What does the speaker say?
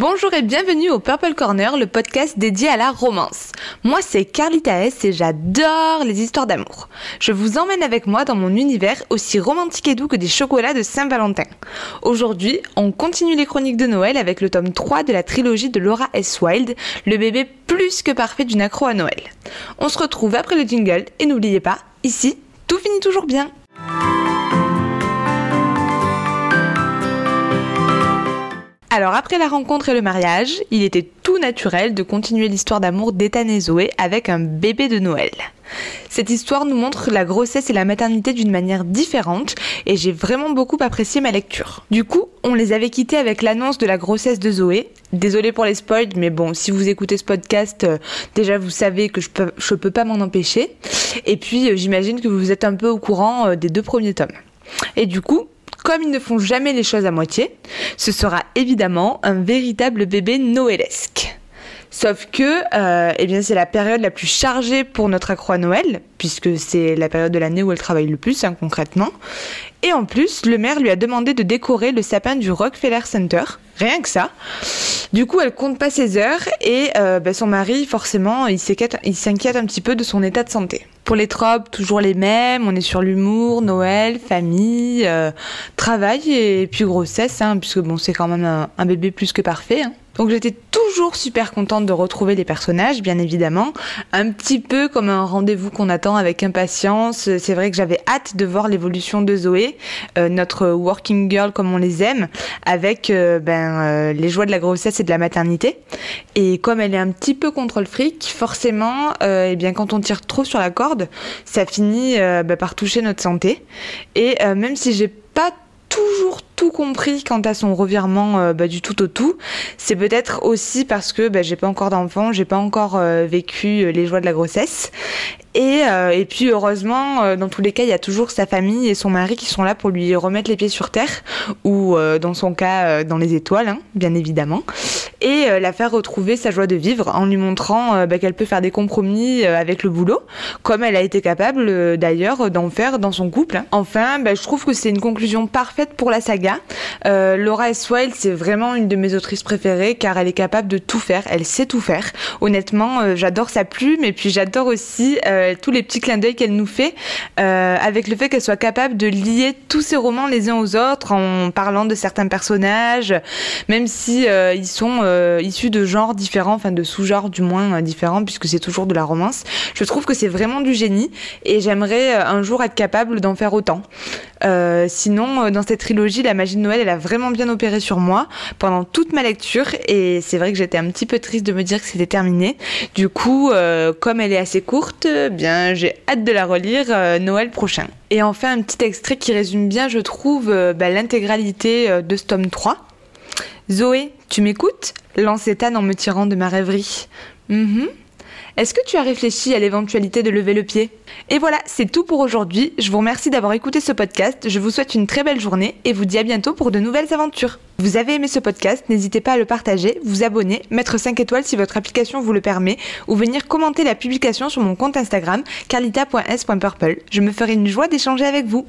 Bonjour et bienvenue au Purple Corner, le podcast dédié à la romance. Moi c'est Carlita S et j'adore les histoires d'amour. Je vous emmène avec moi dans mon univers aussi romantique et doux que des chocolats de Saint-Valentin. Aujourd'hui, on continue les chroniques de Noël avec le tome 3 de la trilogie de Laura S. Wilde, le bébé plus que parfait d'une accro à Noël. On se retrouve après le jingle et n'oubliez pas, ici, tout finit toujours bien. Alors après la rencontre et le mariage, il était tout naturel de continuer l'histoire d'amour d'Ethan et Zoé avec un bébé de Noël. Cette histoire nous montre la grossesse et la maternité d'une manière différente et j'ai vraiment beaucoup apprécié ma lecture. Du coup, on les avait quittés avec l'annonce de la grossesse de Zoé. Désolée pour les spoils, mais bon, si vous écoutez ce podcast, euh, déjà vous savez que je peux, peux pas m'en empêcher. Et puis euh, j'imagine que vous êtes un peu au courant euh, des deux premiers tomes. Et du coup, comme ils ne font jamais les choses à moitié, ce sera évidemment un véritable bébé noëlesque. Sauf que, euh, eh bien, c'est la période la plus chargée pour notre accro à Noël, puisque c'est la période de l'année où elle travaille le plus, hein, concrètement. Et en plus, le maire lui a demandé de décorer le sapin du Rockefeller Center, rien que ça. Du coup, elle compte pas ses heures et euh, bah, son mari, forcément, il s'inquiète un petit peu de son état de santé. Pour les tropes, toujours les mêmes. On est sur l'humour, Noël, famille, euh, travail et puis grossesse, hein, puisque bon, c'est quand même un, bébé plus que parfait. Hein. Donc j'étais toujours super contente de retrouver les personnages, bien évidemment. Un petit peu comme un rendez-vous qu'on attend avec impatience. C'est vrai que j'avais hâte de voir l'évolution de Zoé, euh, notre working girl comme on les aime, avec euh, ben, les joies de la grossesse et de la maternité. Et comme elle est un petit peu contre le fric, forcément, eh bien quand on tire trop sur la corde, ça finit euh, bah, par toucher notre santé. Et euh, même si j'ai pas toujours tout compris quant à son revirement euh, bah, du tout au tout. C'est peut-être aussi parce que bah, j'ai pas encore d'enfant, j'ai pas encore vécu les joies de la grossesse. Et, et puis heureusement, dans tous les cas, il y a toujours sa famille et son mari qui sont là pour lui remettre les pieds sur terre, ou dans son cas, dans les étoiles, hein, bien évidemment et euh, la faire retrouver sa joie de vivre en lui montrant euh, bah, qu'elle peut faire des compromis euh, avec le boulot, comme elle a été capable d'ailleurs d'en faire dans son couple. Enfin, bah, je trouve que c'est une conclusion parfaite pour la saga. Laura S. Wilde, c'est vraiment une de mes autrices préférées car elle est capable de tout faire, elle sait tout faire. Honnêtement, j'adore sa plume et puis j'adore aussi tous les petits clins d'œil qu'elle nous fait avec le fait qu'elle soit capable de lier tous ses romans les uns aux autres en parlant de certains personnages, même si ils sont euh, issus de genres différents, enfin de sous-genres du moins euh, différents, puisque c'est toujours de la romance. Je trouve que c'est vraiment du génie et j'aimerais euh, un jour être capable d'en faire autant. Sinon, dans cette trilogie, la magie de Noël, elle a vraiment bien opéré sur moi pendant toute ma lecture et c'est vrai que j'étais un petit peu triste de me dire que c'était terminé. Du coup, comme elle est assez courte, bien j'ai hâte de la relire Noël prochain. Et enfin, un petit extrait qui résume bien, je trouve, bah, l'intégralité de ce tome 3. Zoé, tu m'écoutes? Lance Ethan en me tirant de ma rêverie. Mhm. Est-ce que tu as réfléchi à l'éventualité de lever le pied? Et voilà, c'est tout pour aujourd'hui. Je vous remercie d'avoir écouté ce podcast. Je vous souhaite une très belle journée et vous dis à bientôt pour de nouvelles aventures. Vous avez aimé ce podcast? N'hésitez pas à le partager, vous abonner, mettre 5 étoiles si votre application vous le permet ou venir commenter la publication sur mon compte Instagram carlita.s.purple. Je me ferai une joie d'échanger avec vous.